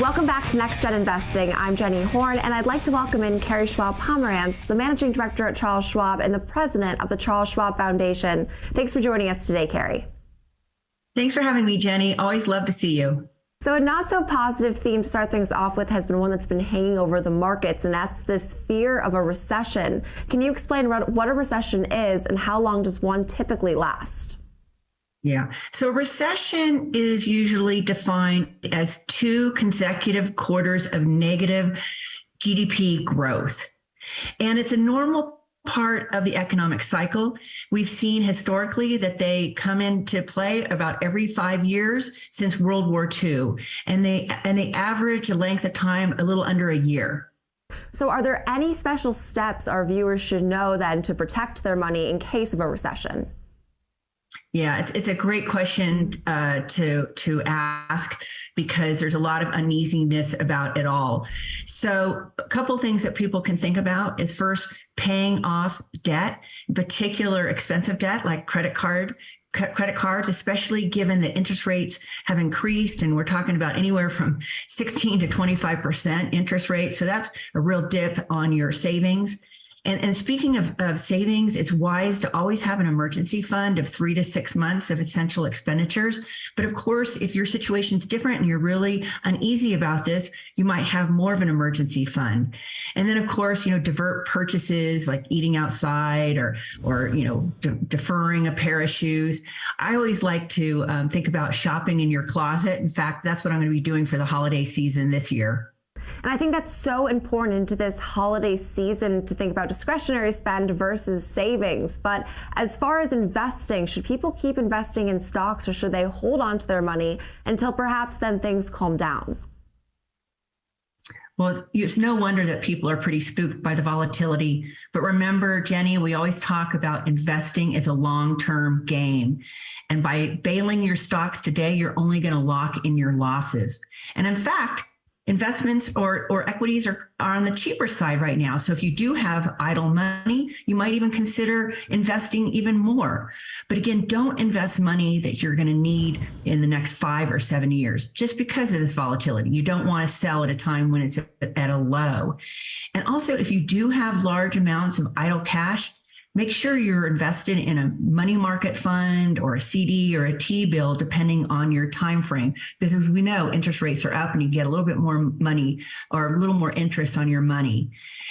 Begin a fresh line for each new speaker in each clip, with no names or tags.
Welcome back to Next Gen Investing. I'm Jenny Horne, and I'd like to welcome in Carrie Schwab Pomerantz, the managing director at Charles Schwab and the president of the Charles Schwab Foundation. Thanks for joining us today, Carrie.
Thanks for having me, Jenny. Always love to see you.
So, a not so positive theme to start things off with has been one that's been hanging over the markets, and that's this fear of a recession. Can you explain what a recession is and how long does one typically last?
Yeah. So recession is usually defined as two consecutive quarters of negative GDP growth. And it's a normal part of the economic cycle. We've seen historically that they come into play about every five years since World War II. And they and they average a length of time a little under a year.
So, are there any special steps our viewers should know then to protect their money in case of a recession?
Yeah, it's it's a great question uh, to to ask because there's a lot of uneasiness about it all. So, a couple things that people can think about is first paying off debt, in particular expensive debt like credit card credit cards, especially given that interest rates have increased and we're talking about anywhere from 16 to 25% interest rate. So that's a real dip on your savings. And, and speaking of, of savings, it's wise to always have an emergency fund of three to six months of essential expenditures. But of course, if your situation's different and you're really uneasy about this, you might have more of an emergency fund. And then, of course, you know, divert purchases like eating outside or, or you know, de- deferring a pair of shoes. I always like to um, think about shopping in your closet. In fact, that's what I'm going to be doing for the holiday season this year.
And I think that's so important into this holiday season to think about discretionary spend versus savings. But as far as investing, should people keep investing in stocks or should they hold on to their money until perhaps then things calm down?
Well, it's no wonder that people are pretty spooked by the volatility. But remember, Jenny, we always talk about investing as a long term game. And by bailing your stocks today, you're only going to lock in your losses. And in fact, investments or, or equities are, are on the cheaper side right now. So if you do have idle money, you might even consider investing even more. But again, don't invest money that you're going to need in the next five or seven years just because of this volatility. You don't want to sell at a time when it's at a low. And also, if you do have large amounts of idle cash, make sure you're invested in a money market fund or a CD or a T bill, depending on your time frame. Because as we know, interest rates are up and you get a little bit more money or a little more interest on your money.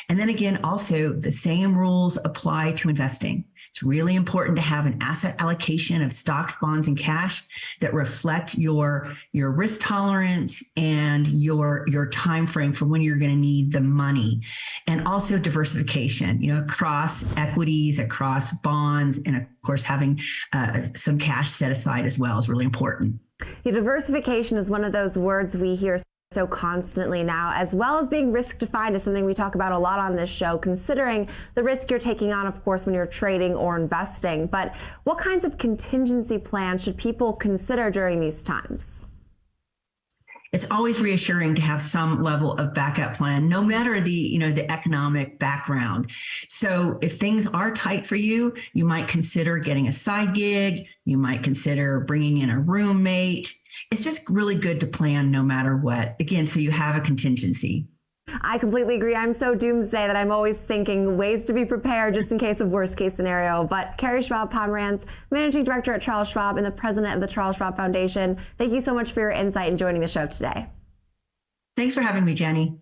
And then again, also the same rules apply to investing. It's really important to have an asset allocation of stocks, bonds, and cash that reflect your your risk tolerance and your your time frame for when you're going to need the money, and also diversification. You know, across equities, across bonds, and of course having uh, some cash set aside as well is really important.
Yeah, diversification is one of those words we hear so constantly now, as well as being risk defined is something we talk about a lot on this show, considering the risk you're taking on, of course, when you're trading or investing. But what kinds of contingency plans should people consider during these times?
It's always reassuring to have some level of backup plan, no matter the, you know, the economic background. So if things are tight for you, you might consider getting a side gig. You might consider bringing in a roommate it's just really good to plan no matter what. Again, so you have a contingency.
I completely agree. I'm so doomsday that I'm always thinking ways to be prepared just in case of worst case scenario. But Carrie Schwab Pomerantz, managing director at Charles Schwab and the president of the Charles Schwab Foundation, thank you so much for your insight and joining the show today.
Thanks for having me, Jenny.